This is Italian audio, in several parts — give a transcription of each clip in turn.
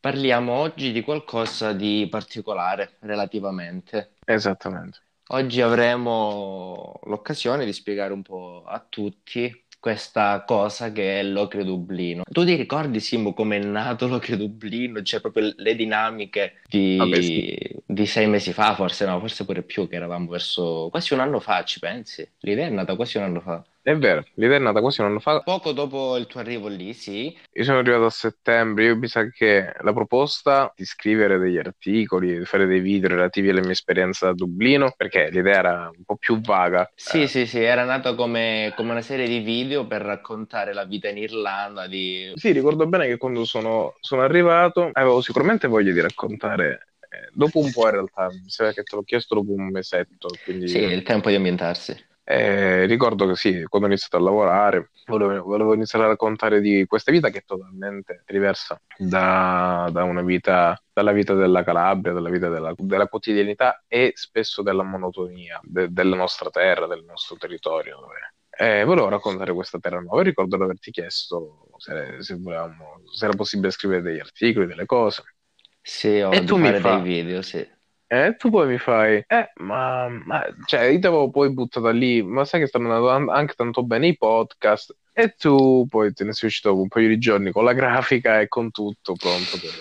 Parliamo oggi di qualcosa di particolare, relativamente. Esattamente. Oggi avremo l'occasione di spiegare un po' a tutti questa cosa che è l'Ocre Dublino. Tu ti ricordi, Simo, come è nato l'Ocre Dublino? Cioè, proprio le dinamiche di, Vabbè, sì. Di sei mesi fa, forse no, forse pure più, che eravamo verso quasi un anno fa, ci pensi? L'idea è nata quasi un anno fa. È vero, l'idea è nata quasi un anno fa. Poco dopo il tuo arrivo lì, sì. Io sono arrivato a settembre, io mi sa che la proposta di scrivere degli articoli, di fare dei video relativi alle mie esperienze a Dublino, perché l'idea era un po' più vaga. Sì, eh, sì, sì, era nato come, come una serie di video per raccontare la vita in Irlanda di... sì, ricordo bene che quando sono, sono arrivato avevo sicuramente voglia di raccontare. Dopo un po', in realtà, mi sa che te l'ho chiesto dopo un mesetto, quindi Sì, il tempo di ambientarsi. Eh, ricordo che sì, quando ho iniziato a lavorare, volevo, volevo iniziare a raccontare di questa vita che è totalmente diversa da, da una vita, dalla vita della Calabria, dalla vita della, della quotidianità e spesso della monotonia de- della nostra terra, del nostro territorio. Eh, volevo raccontare questa terra nuova ricordo di averti chiesto se, se volevamo, se era possibile scrivere degli articoli, delle cose. Sì, o E tu mi fai. video, sì. E tu poi mi fai, eh, ma, ma- cioè, io ti avevo poi buttata lì, ma sai che stanno andando an- anche tanto bene i podcast, e tu poi te ne sei uscito dopo un paio di giorni con la grafica e con tutto pronto per,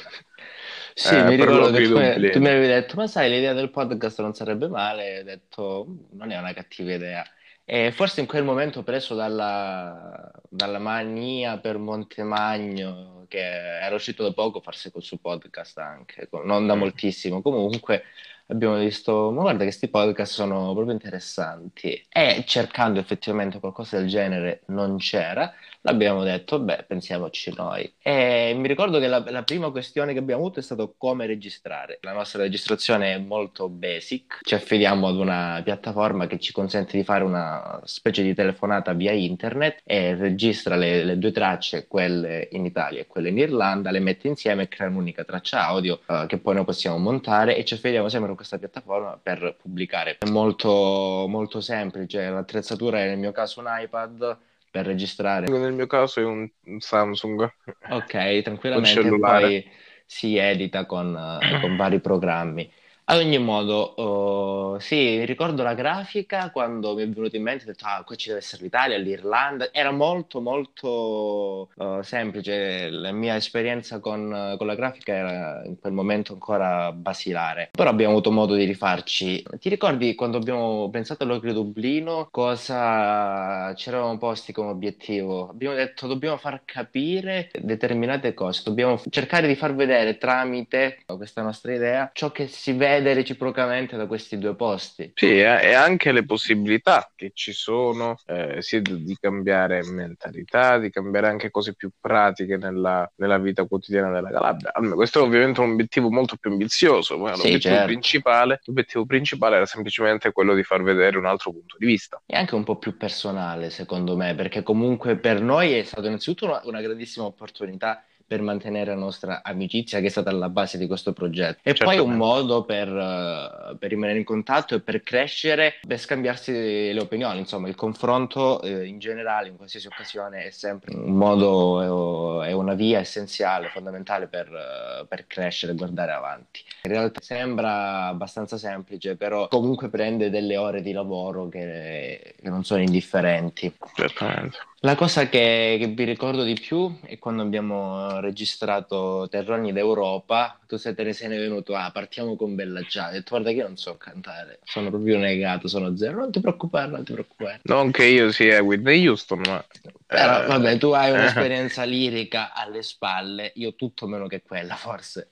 Sì, eh, mi ricordo che tu, mi tu mi avevi detto, ma sai, l'idea del podcast non sarebbe male, e ho detto, "Mm, non è una cattiva idea. E forse in quel momento preso dalla, dalla mania per Montemagno, che era uscito da poco, forse col suo podcast anche, non da Mm. moltissimo, comunque abbiamo visto, ma guarda che questi podcast sono proprio interessanti. E cercando effettivamente qualcosa del genere non c'era, l'abbiamo detto, beh, pensiamoci noi. E mi ricordo che la, la prima questione che abbiamo avuto è stato come registrare. La nostra registrazione è molto basic, ci affidiamo ad una piattaforma che ci consente di fare una specie di telefonata via internet e registra le, le due tracce, quelle in Italia e quelle in Irlanda, le mette insieme e crea un'unica traccia audio eh, che poi noi possiamo montare e ci affidiamo sempre a questa piattaforma per pubblicare. È molto, molto semplice, l'attrezzatura è nel mio caso un iPad per registrare. Nel mio caso è un un Samsung, Ok, un tranquillamente, e cellulare. poi si edita con, eh, con vari programmi. Ad ogni modo, oh, sì, ricordo la grafica quando mi è venuto in mente, ho detto, ah, qua ci deve essere l'Italia, l'Irlanda. Era molto, molto eh, semplice. La mia esperienza con, con la grafica era in quel momento ancora basilare. Però abbiamo avuto modo di rifarci. Ti ricordi quando abbiamo pensato all'Ocre Dublino, cosa ci eravamo posti come obiettivo? Abbiamo detto, dobbiamo far capire determinate cose, dobbiamo cercare di far vedere tramite questa nostra idea ciò che si vede reciprocamente da questi due posti. Sì, e anche le possibilità che ci sono, eh, sia di, cambiare mentalità, di cambiare anche cose più pratiche nella, nella vita quotidiana della Calabria. Almeno questo è ovviamente un obiettivo molto più ambizioso, ma Sì, l'obiettivo certo. principale, l'obiettivo principale era semplicemente quello di far vedere un altro punto di vista. E anche un po' più personale, secondo me, perché comunque per noi è stata innanzitutto una, una grandissima opportunità per mantenere la nostra amicizia che è stata alla base di questo progetto. E poi un Certamente. modo per, eh, per rimanere in contatto e per crescere, per scambiarsi le opinioni. Insomma, il confronto eh, in generale, in qualsiasi occasione, è sempre un modo, eh, è una via essenziale, fondamentale per, eh, per crescere e guardare avanti. In realtà sembra abbastanza semplice, però comunque prende delle ore di lavoro che, che non sono indifferenti. Certamente. La cosa che, che vi ricordo di più è quando abbiamo registrato Terroni d'Europa, tu se te ne sei venuto, ah, partiamo con Bella Ciao, ho detto guarda che io non so cantare, sono proprio negato, sono zero, non ti preoccupare, non ti preoccupare. Non che io sia Whitney Houston, ma... Però eh, vabbè, tu hai eh. un'esperienza lirica alle spalle, io tutto meno che quella forse.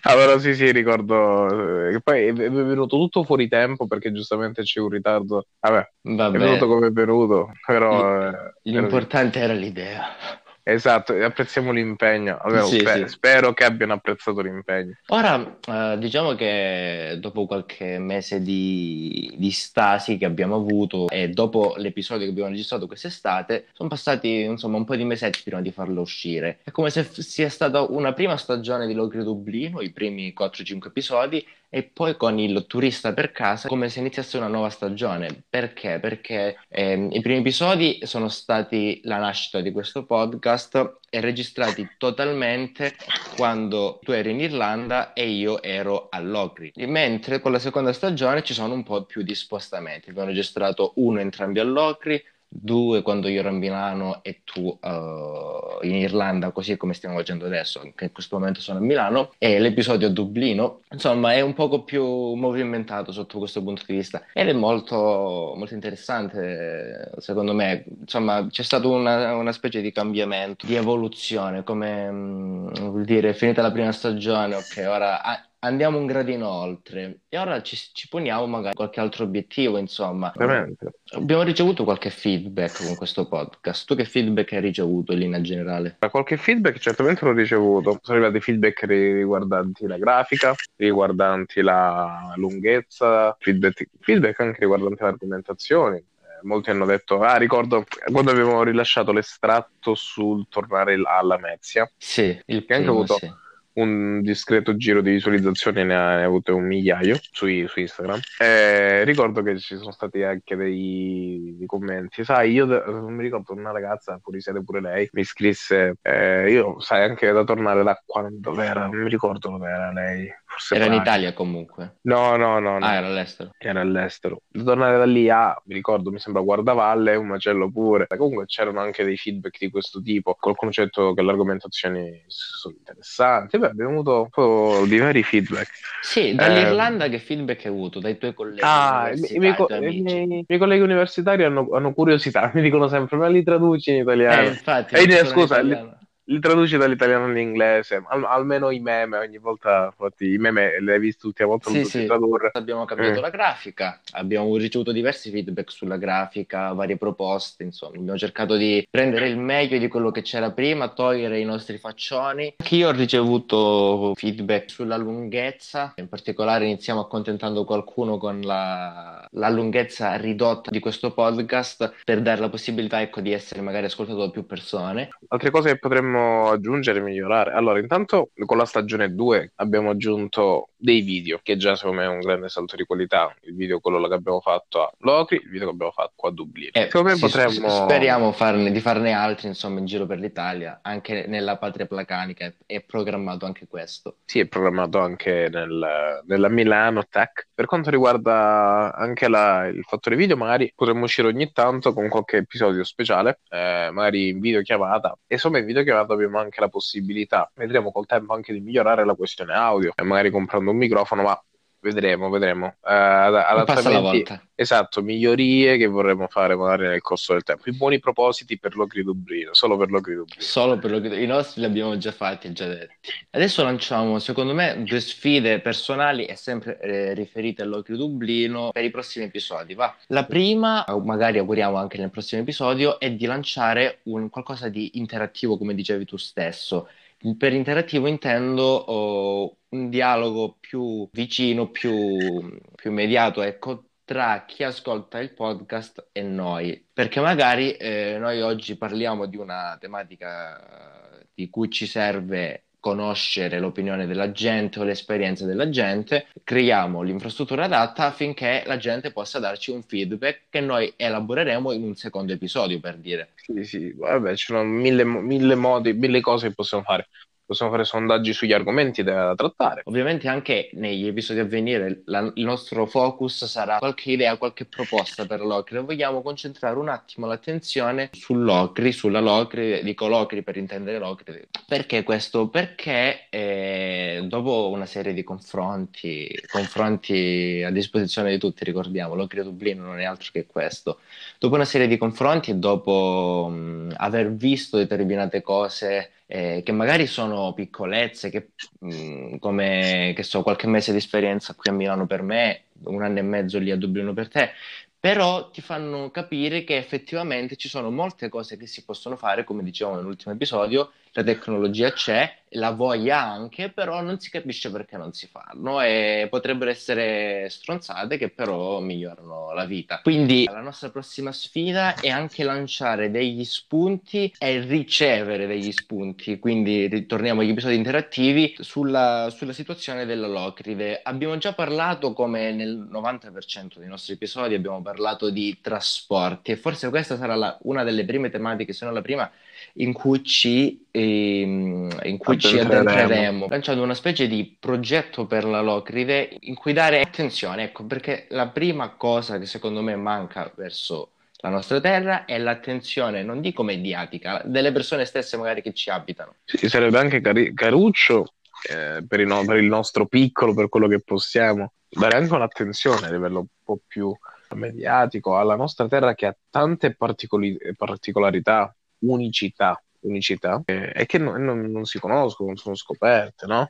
Però sì, sì, ricordo eh, che poi è è venuto tutto fuori tempo perché giustamente c'è un ritardo. Vabbè, è Vabbè, venuto come è venuto, però... eh, era così. L'importante era l'idea. Esatto, apprezziamo l'impegno. Almeno Sì, spe- sì. spero che abbiano apprezzato l'impegno. Ora, eh, diciamo che dopo qualche mese di, di stasi che abbiamo avuto e dopo l'episodio che abbiamo registrato quest'estate, sono passati insomma un po' di mesetti prima di farlo uscire. È come se f- sia stata una prima stagione di Logri Dublino, i primi 4-5 episodi, e poi con il turista per casa come se iniziasse una nuova stagione. Perché? Perché ehm, i primi episodi sono stati la nascita di questo podcast e registrati totalmente quando tu eri in Irlanda e io ero a Locri. Mentre con la seconda stagione ci sono un po' più di spostamenti. Abbiamo registrato uno entrambi a Locri, due quando io ero a Milano e tu uh, in Irlanda, così come stiamo facendo adesso, che in questo momento sono a Milano, e l'episodio a Dublino, insomma è un poco più movimentato sotto questo punto di vista ed è molto, molto interessante secondo me, insomma c'è stato una, una specie di cambiamento, di evoluzione, come um, vuol dire finita la prima stagione, ok, ora... Ah, andiamo un gradino oltre e ora ci, ci poniamo magari qualche altro obiettivo, insomma. Veramente. Abbiamo ricevuto qualche feedback con questo podcast. Tu che feedback hai ricevuto in linea generale? Qualche feedback certamente l'ho ricevuto. Sono arrivati feedback riguardanti la grafica, riguardanti la lunghezza, feedback, feedback anche riguardanti le argomentazioni eh, molti hanno detto, ah ricordo quando abbiamo rilasciato l'estratto sul tornare alla Mezia. Sì, il che anche primo, avuto sì. Un discreto giro di visualizzazioni, ne ha, ne avute un migliaio su, su Instagram. E ricordo che ci sono stati anche dei, dei commenti. Sai, io non mi ricordo una ragazza, fuori sede pure lei, mi scrisse, eh, io sai anche da tornare da quando era, non mi ricordo dove era lei. Forse Era in Praga. Italia comunque. No, no, no, no. Ah, era all'estero. Era all'estero. Da tornare da lì a, mi ricordo, mi sembra Guardavalle, un macello pure. Comunque c'erano anche dei feedback di questo tipo. Ha detto che le argomentazioni sono interessanti. Beh, abbiamo avuto un po' di vari feedback. Sì, dall'Irlanda che feedback hai avuto? Dai tuoi colleghi. Ah, i, miei, co- i miei- miei colleghi universitari hanno, hanno curiosità, mi dicono sempre, ma li traduci in Eh, italiano? infatti, Eh, non sono scusa, in li- italiano. Li traduci dall'italiano all'inglese, al- almeno i meme, ogni volta, infatti, i meme li hai visti l'ultima volta, Sì, li devo sì. tradurre. Abbiamo cambiato Mm. la grafica, abbiamo ricevuto diversi feedback sulla grafica, varie proposte, insomma, abbiamo cercato di prendere il meglio di quello che c'era prima, togliere i nostri faccioni. Anche io ho ricevuto feedback sulla lunghezza, in particolare iniziamo accontentando qualcuno con la, la lunghezza ridotta di questo podcast per dare la possibilità, ecco, di essere magari ascoltato da più persone. Altre cose che potremmo aggiungere e migliorare. Allora, intanto con la stagione 2 abbiamo aggiunto dei video, che già secondo me è un grande salto di qualità. Il video, quello che abbiamo fatto a Locri, il video che abbiamo fatto qua a Dublino. Eh, secondo me sì, potremmo... speriamo farne- di farne altri, insomma, in giro per l'Italia, anche nella patria placanica è, è programmato anche questo. Sì, è programmato anche nel- nella Milano Tech. Per quanto riguarda anche la- il fattore video, magari potremmo uscire ogni tanto con qualche episodio speciale, eh, magari in videochiamata. E insomma, in videochiamata abbiamo anche la possibilità, vedremo col tempo anche di migliorare la questione audio, e magari comprando un microfono, ma vedremo, vedremo. Adattamenti- volta. Esatto, migliorie che vorremmo fare magari nel corso del tempo. I buoni propositi per l'Ocri Dublino, solo per l'Ocri Dublino. Solo per lo che i nostri li abbiamo già fatti già detti. Adesso lanciamo, secondo me, due sfide personali e sempre eh, riferite all'Occhio Dublino per i prossimi episodi. Va. La prima, magari auguriamo anche nel prossimo episodio, è di lanciare un qualcosa di interattivo, come dicevi tu stesso. Per interattivo intendo oh, un dialogo più vicino, più, più immediato, ecco, tra chi ascolta il podcast e noi, perché magari eh, noi oggi parliamo di una tematica di cui ci serve conoscere l'opinione della gente o l'esperienza della gente, creiamo l'infrastruttura adatta affinché la gente possa darci un feedback che noi elaboreremo in un secondo episodio, per dire. Sì, sì, vabbè, ci sono mille, mille modi, mille cose che possiamo fare. Possiamo fare sondaggi sugli argomenti da trattare. Ovviamente anche negli episodi a venire la- il nostro focus sarà qualche idea, qualche proposta per l'Ocri. Vogliamo concentrare un attimo l'attenzione sull'Ocri, sulla Locri, dico Locri per intendere Locri. Perché questo? Perché eh, dopo una serie di confronti, confronti a disposizione di tutti, ricordiamo, l'Ocri Dublino non è altro che questo. Dopo una serie di confronti e dopo mh, aver visto determinate cose eh, che magari sono piccolezze, che, mh, come che so, qualche mese di esperienza qui a Milano per me, un anno e mezzo lì a Dublino per te, però ti fanno capire che effettivamente ci sono molte cose che si possono fare, come dicevamo nell'ultimo episodio, la tecnologia c'è la voglia anche, però non si capisce perché non si fanno e potrebbero essere stronzate che però migliorano la vita. Quindi la nostra prossima sfida è anche lanciare degli spunti e ricevere degli spunti, quindi ritorniamo agli episodi interattivi sulla, sulla situazione della Locride. Abbiamo già parlato come nel 90% dei nostri episodi abbiamo parlato di trasporti e forse questa sarà la, una delle prime tematiche, se non la prima, in cui ci, ehm, in cui ci addentreremo, lanciando una specie di progetto per la Locride in cui dare attenzione, ecco, perché la prima cosa che secondo me manca verso la nostra terra è l'attenzione, non dico mediatica, delle persone stesse magari che ci abitano. Sì, sarebbe anche cari- caruccio eh, per, il no- per il nostro piccolo, per quello che possiamo, dare anche un'attenzione a livello un po' più mediatico alla nostra terra che ha tante particoli- particolarità, unicità, unicità eh, e che non, non, non, si conoscono, non sono scoperte, no?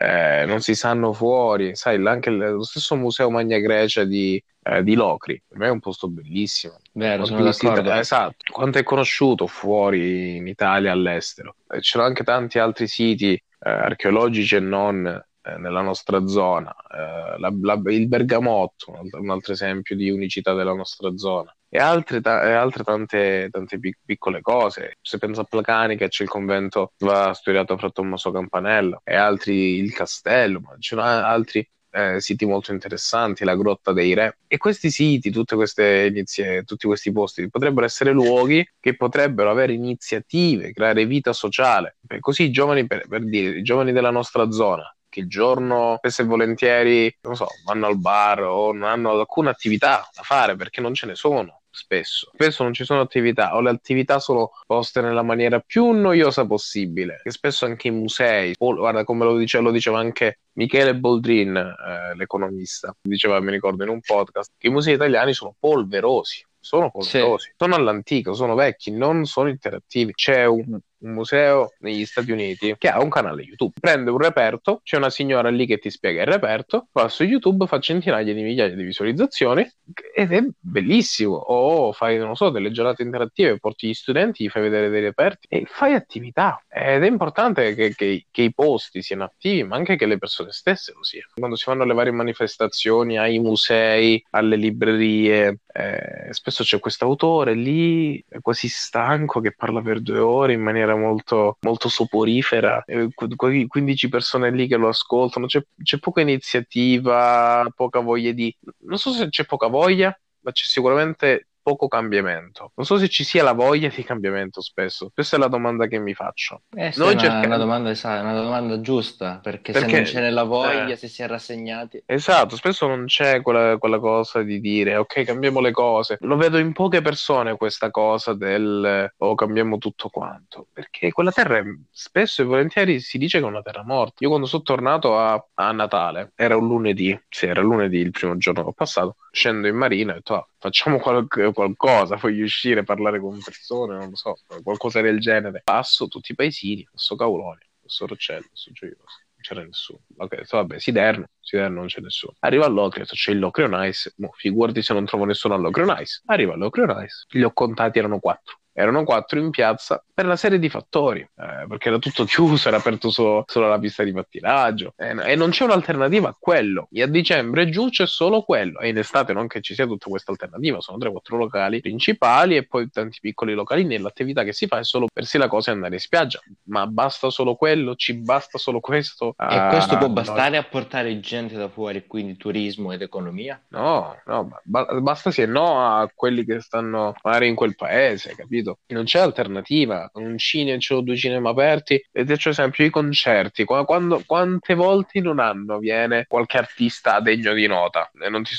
Eh, non si sanno fuori, sai, anche lo stesso Museo Magna Grecia di, eh, di Locri, per me è un posto bellissimo. Vero, sono d'accordo. Esatto, quanto è conosciuto fuori in Italia, all'estero. Eh, ci sono anche tanti altri siti eh, archeologici e non eh, nella nostra zona. La, la, il Bergamotto, un altro, un altro, esempio di unicità della nostra zona. E altre, ta- e altre tante, tante pic- piccole cose. Se penso a Placanica, c'è il convento va studiato fra Tommaso Campanella, e altri il castello, ma ci sono altri eh, siti molto interessanti, la Grotta dei Re. E questi siti, tutte queste inizie, tutti questi posti potrebbero essere luoghi che potrebbero avere iniziative, creare vita sociale. così i giovani, per, per dire, i giovani della nostra zona che il giorno spesso e volentieri, non so, vanno al bar o non hanno alcuna attività da fare perché non ce ne sono spesso. Spesso non ci sono attività o le attività sono poste nella maniera più noiosa possibile. Che spesso anche i musei, guarda come lo, dice, lo diceva anche Michele Boldrin, eh, l'economista, diceva, mi ricordo in un podcast, che i musei italiani sono polverosi sono polverosi, sì. sono all'antico, sono vecchi, non sono interattivi. C'è un, un museo negli Stati Uniti che ha un canale YouTube. Prende un reperto, c'è una signora lì che ti spiega il reperto, va su YouTube, fa centinaia di migliaia di visualizzazioni ed è bellissimo. O fai, non so, delle giornate interattive, porti gli studenti, gli fai vedere dei reperti e fai attività. Ed è importante che, che, che i posti siano attivi, ma anche che le persone stesse lo siano. Quando si fanno le varie manifestazioni ai musei, alle librerie, eh, spesso c'è questo autore lì, quasi stanco, che parla per due ore in maniera molto, molto soporifera, eh, 15 persone lì che lo ascoltano, c'è, c'è poca iniziativa, poca voglia di... Non so se c'è poca voglia, ma c'è sicuramente poco cambiamento. Non so se ci sia la voglia di cambiamento spesso. Questa è la domanda che mi faccio. Eh, Noi una, cerchiamo... una, domanda, esatto, una domanda giusta, perché, perché, se non ce n'è la voglia, eh, se si è rassegnati... Esatto, spesso non c'è quella, quella, cosa di dire ok, cambiamo le cose. Lo vedo in poche persone questa cosa del oh, cambiamo tutto quanto, perché quella terra è, spesso e volentieri si dice che è una terra morta. Io quando sono tornato a, a Natale, era un lunedì, sì, era lunedì il primo giorno che ho passato, scendo in marina e ho detto ah, facciamo qual- qualcosa, voglio uscire, parlare con persone, non lo so, qualcosa del genere. Passo tutti i paesini, passo Cauloni, passo Roccello, passo Gioioso, non c'era nessuno. Ok, so, vabbè, Siderno, Siderno non c'è nessuno. Arriva all'Ocrio, c'è il Locrio Nice, mo, figurati se non trovo nessuno all'Ocrio Nice. Arriva all'Ocrio Nice, li ho contati, erano quattro erano quattro in piazza per una serie di fattori, eh, perché era tutto chiuso, era aperto solo, solo la pista di pattinaggio eh, e non c'è un'alternativa a quello. E a dicembre giù c'è solo quello e in estate non che ci sia tutta questa alternativa, sono 3-4 locali principali e poi tanti piccoli locali nell'attività che si fa è solo per sì la cosa è andare in spiaggia, ma basta solo quello, ci basta solo questo. E ah, questo può bastare no. a portare gente da fuori, quindi turismo ed economia? No, no, basta sì e no a quelli che stanno magari in quel paese, capito? Capito? Non c'è alternativa. Un cinema, c'ho due cinema aperti e faccio esempio i concerti. Quando, quante volte in un anno viene qualche artista degno di nota? Non, ti,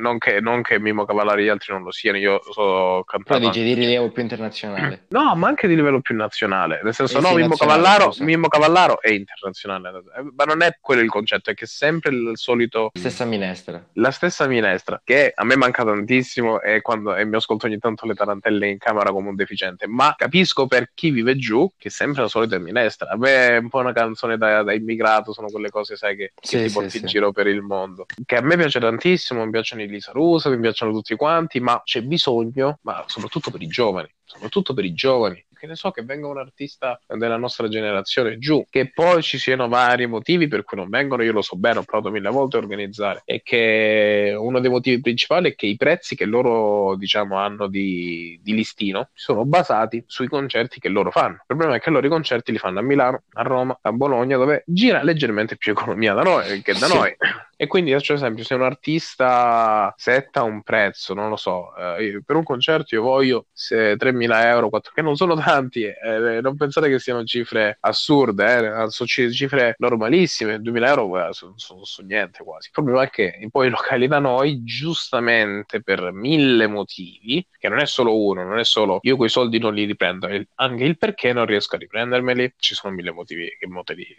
non, che, non che Mimmo Cavallari e gli altri non lo siano, io so cantare. Però dici di rilievo più internazionale. No, ma anche di livello più nazionale. Nel senso, eh no, Mimmo Cavallaro, Mimmo Cavallaro è internazionale. Ma non è quello il concetto, è che è sempre il solito... Stessa minestra. La stessa minestra, che a me manca tantissimo e, quando, e mi ascolto ogni tanto le tarantelle in camera come un deficiente deficiente, ma capisco per chi vive giù che è sempre la solita minestra. A me è un po' una canzone da, da immigrato, sono quelle cose, sai, che, che sì, ti porti sì, in sì. giro per il mondo. Che a me piace tantissimo, mi piacciono i Lisa Russa, mi piacciono tutti quanti, ma c'è bisogno, ma soprattutto per i giovani, soprattutto per i giovani, che ne so, che venga un artista della nostra generazione giù, che poi ci siano vari motivi per cui non vengono, io lo so bene, ho provato mille volte a organizzare, e che uno dei motivi principali è che i prezzi che loro, diciamo, hanno di, di listino sono basati sui concerti che loro fanno. Il problema è che loro i concerti li fanno a Milano, a Roma, a Bologna, dove gira leggermente più economia da noi, che da sì. noi. E quindi faccio esempio, se un artista setta un prezzo, non lo so, eh, per un concerto io voglio 3.000 euro, 4, che non sono tanti, eh, non pensate che siano cifre assurde, eh, sono cifre normalissime, 2.000 euro eh, sono, sono, sono, niente quasi. Il problema è che poi i locali da noi, giustamente per mille motivi, che non è solo uno, non è solo io quei soldi non li riprendo, anche il perché non riesco a riprendermeli, ci sono mille motivi che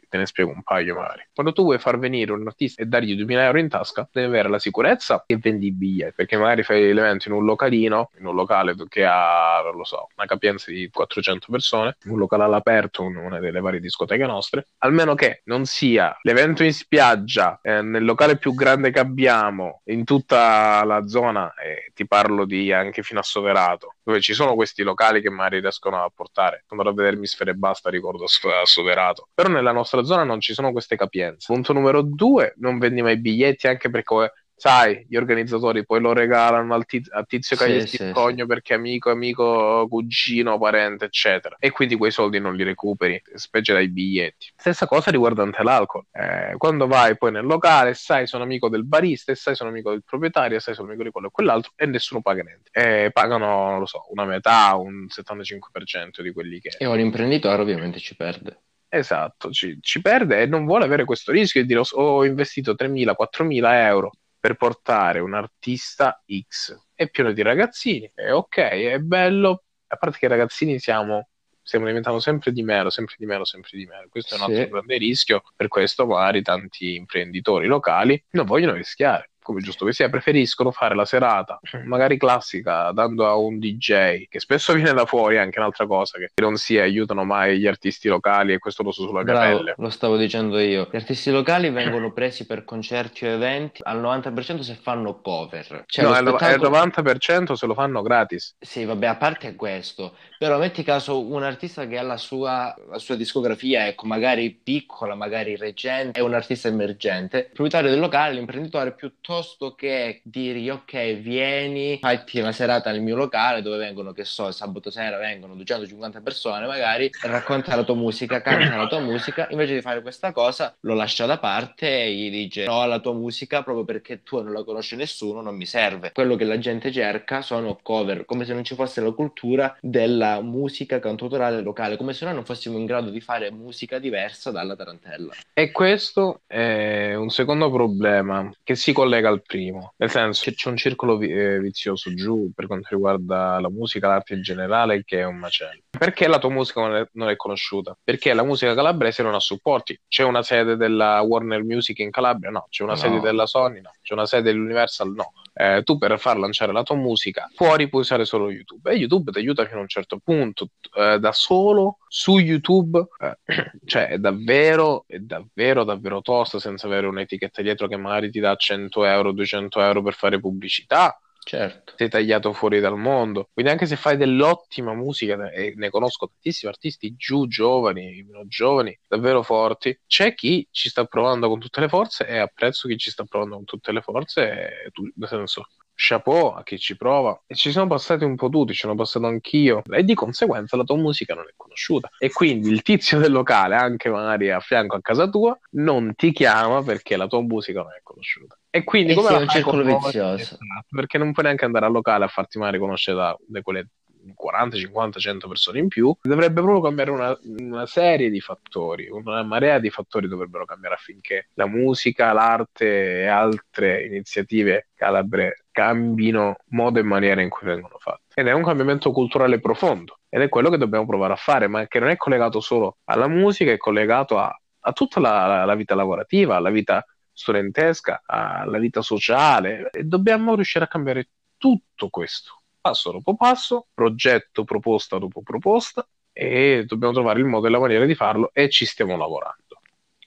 te ne spiego un paio magari. Quando tu vuoi far venire un artista e dargli 2.000 euro in tasca, devi avere la sicurezza che vendi i biglietti, perché magari fai l'evento in un localino, in un locale che ha, non lo so, una capienza di 400 persone, un locale all'aperto, una delle varie discoteche nostre, almeno che non sia l'evento in spiaggia, eh, nel locale più grande che abbiamo, in tutta la zona, e ti parlo di anche fino a Soverato, dove ci sono questi locali che magari riescono a portare. Andrò a vedermi Sfere e Basta, ricordo a Soverato. Però nella nostra zona non ci sono queste capienze. Punto numero due, non vendi mai biglietti anche perché sai, gli organizzatori poi lo regalano al tiz- a tizio che sì, sì, cogno sì. perché amico, amico, cugino, parente, eccetera. E quindi quei soldi non li recuperi, specie dai biglietti. Stessa cosa riguardante l'alcol. Eh, quando vai poi nel locale, sai, sono amico del barista, sai, sono amico del proprietario, sai, sono amico di quello e quell'altro, e nessuno paga niente. E pagano, non lo so, una metà, un 75% di quelli che... E un imprenditore ovviamente ci perde. Esatto, ci, ci, perde e non vuole avere questo rischio di dire oh, ho investito 3.000, 4.000 euro per portare un artista X. È pieno di ragazzini, è ok, è bello, a parte che i ragazzini siamo stiamo diventando sempre di meno, sempre di meno, sempre di meno. Questo è un altro grande rischio, per questo magari tanti imprenditori locali non vogliono rischiare come giusto che sia, preferiscono fare la serata, magari classica, dando a un DJ, che spesso viene da fuori anche un'altra cosa, che non si aiutano mai gli artisti locali e questo lo so sulla mia Bravo, pelle. Lo stavo dicendo io. Gli artisti locali vengono presi per concerti o eventi al 90% se fanno cover. Cioè, no, spettacolo... il 90% se lo fanno gratis. Sì, vabbè, a parte questo, però metti caso un artista che ha la sua, la sua discografia, ecco, magari piccola, magari recente, è un artista emergente, il proprietario del locale, l'imprenditore piuttosto piuttosto che dirgli ok vieni fatti una serata nel mio locale dove vengono che so sabato sera vengono 250 persone magari racconta la tua musica canta la tua musica. Invece di fare questa cosa lo lascia da parte e gli dice no la tua musica proprio perché tu non la conosci nessuno non mi serve. Quello che la gente cerca sono cover come se non ci fosse la cultura della musica cantautorale locale come se noi non fossimo in grado di fare musica diversa dalla tarantella. E questo è un secondo problema che si collega collega al primo, nel senso che c'è un circolo vi- eh, vizioso giù per quanto riguarda la musica, l'arte in generale, che è un macello. Perché la tua musica non è, non è conosciuta? Perché la musica calabrese non ha supporti. C'è una sede della Warner Music in Calabria? No. C'è una no. sede della Sony? No. C'è una sede dell'Universal? No. Eh, tu per far lanciare la tua musica fuori puoi usare solo YouTube. E YouTube ti aiuta fino a un certo punto eh, da solo su YouTube eh, cioè è davvero è davvero davvero tosta senza avere un'etichetta dietro che magari ti dà 100 euro 200 euro per fare pubblicità Certo. Sei tagliato fuori dal mondo. Quindi anche se fai dell'ottima musica, e ne conosco tantissimi artisti giù giovani, meno giovani, davvero forti, c'è chi ci sta provando con tutte le forze e apprezzo chi ci sta provando con tutte le forze, tu, nel senso, chapeau a chi ci prova. E ci sono passati un po' tutti, ci sono passato anch'io. E di conseguenza la tua musica non è conosciuta. E quindi il tizio del locale, anche magari a fianco a casa tua, non ti chiama perché la tua musica non è conosciuta. E quindi e come sì, la un circolo vizioso. Perché non puoi neanche andare al locale a farti mai riconoscere da, da quelle 40, 50, 100 persone in più, dovrebbe proprio cambiare una, una, serie di fattori, una marea di fattori dovrebbero cambiare affinché la musica, l'arte e altre iniziative calabre cambino modo e maniera in cui vengono fatte. Ed è un cambiamento culturale profondo ed è quello che dobbiamo provare a fare, ma che non è collegato solo alla musica, è collegato a, a tutta la, la, la vita lavorativa, alla vita studentesca, alla vita sociale e dobbiamo riuscire a cambiare tutto questo passo dopo passo, progetto proposta dopo proposta e dobbiamo trovare il modo e la maniera di farlo e ci stiamo lavorando.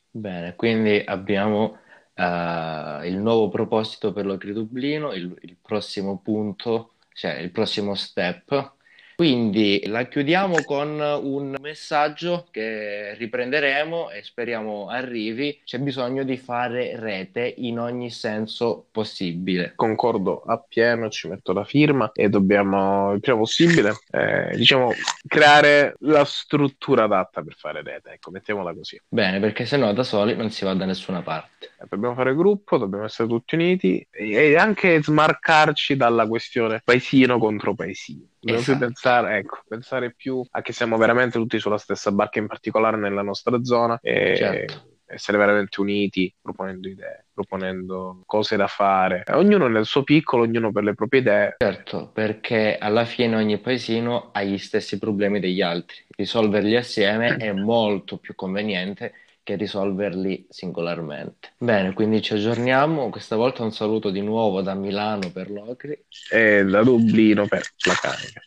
Bene, quindi abbiamo uh, il nuovo proposito per l'Ocri Dublino, il, il prossimo punto, cioè il prossimo step Quindi la chiudiamo con un messaggio che riprenderemo e speriamo arrivi. C'è bisogno di fare rete in ogni senso possibile. Concordo appieno, ci metto la firma e dobbiamo il prima possibile, eh, diciamo, creare la struttura adatta per fare rete. Ecco, mettiamola così. Bene, perché se no da soli non si va da nessuna parte. Dobbiamo fare gruppo, dobbiamo essere tutti uniti e anche smarcarci dalla questione paesino contro paesino. Dobbiamo esatto. più pensare, ecco, pensare più a che siamo veramente tutti sulla stessa barca, in particolare nella nostra zona. E... Certo essere veramente uniti, proponendo idee, proponendo cose da fare, ognuno nel suo piccolo, ognuno per le proprie idee. Certo, perché alla fine ogni paesino ha gli stessi problemi degli altri. Risolverli assieme è molto più conveniente che risolverli singolarmente. Bene, quindi ci aggiorniamo. Questa volta un saluto di nuovo da Milano per Locri e da Dublino per la carica.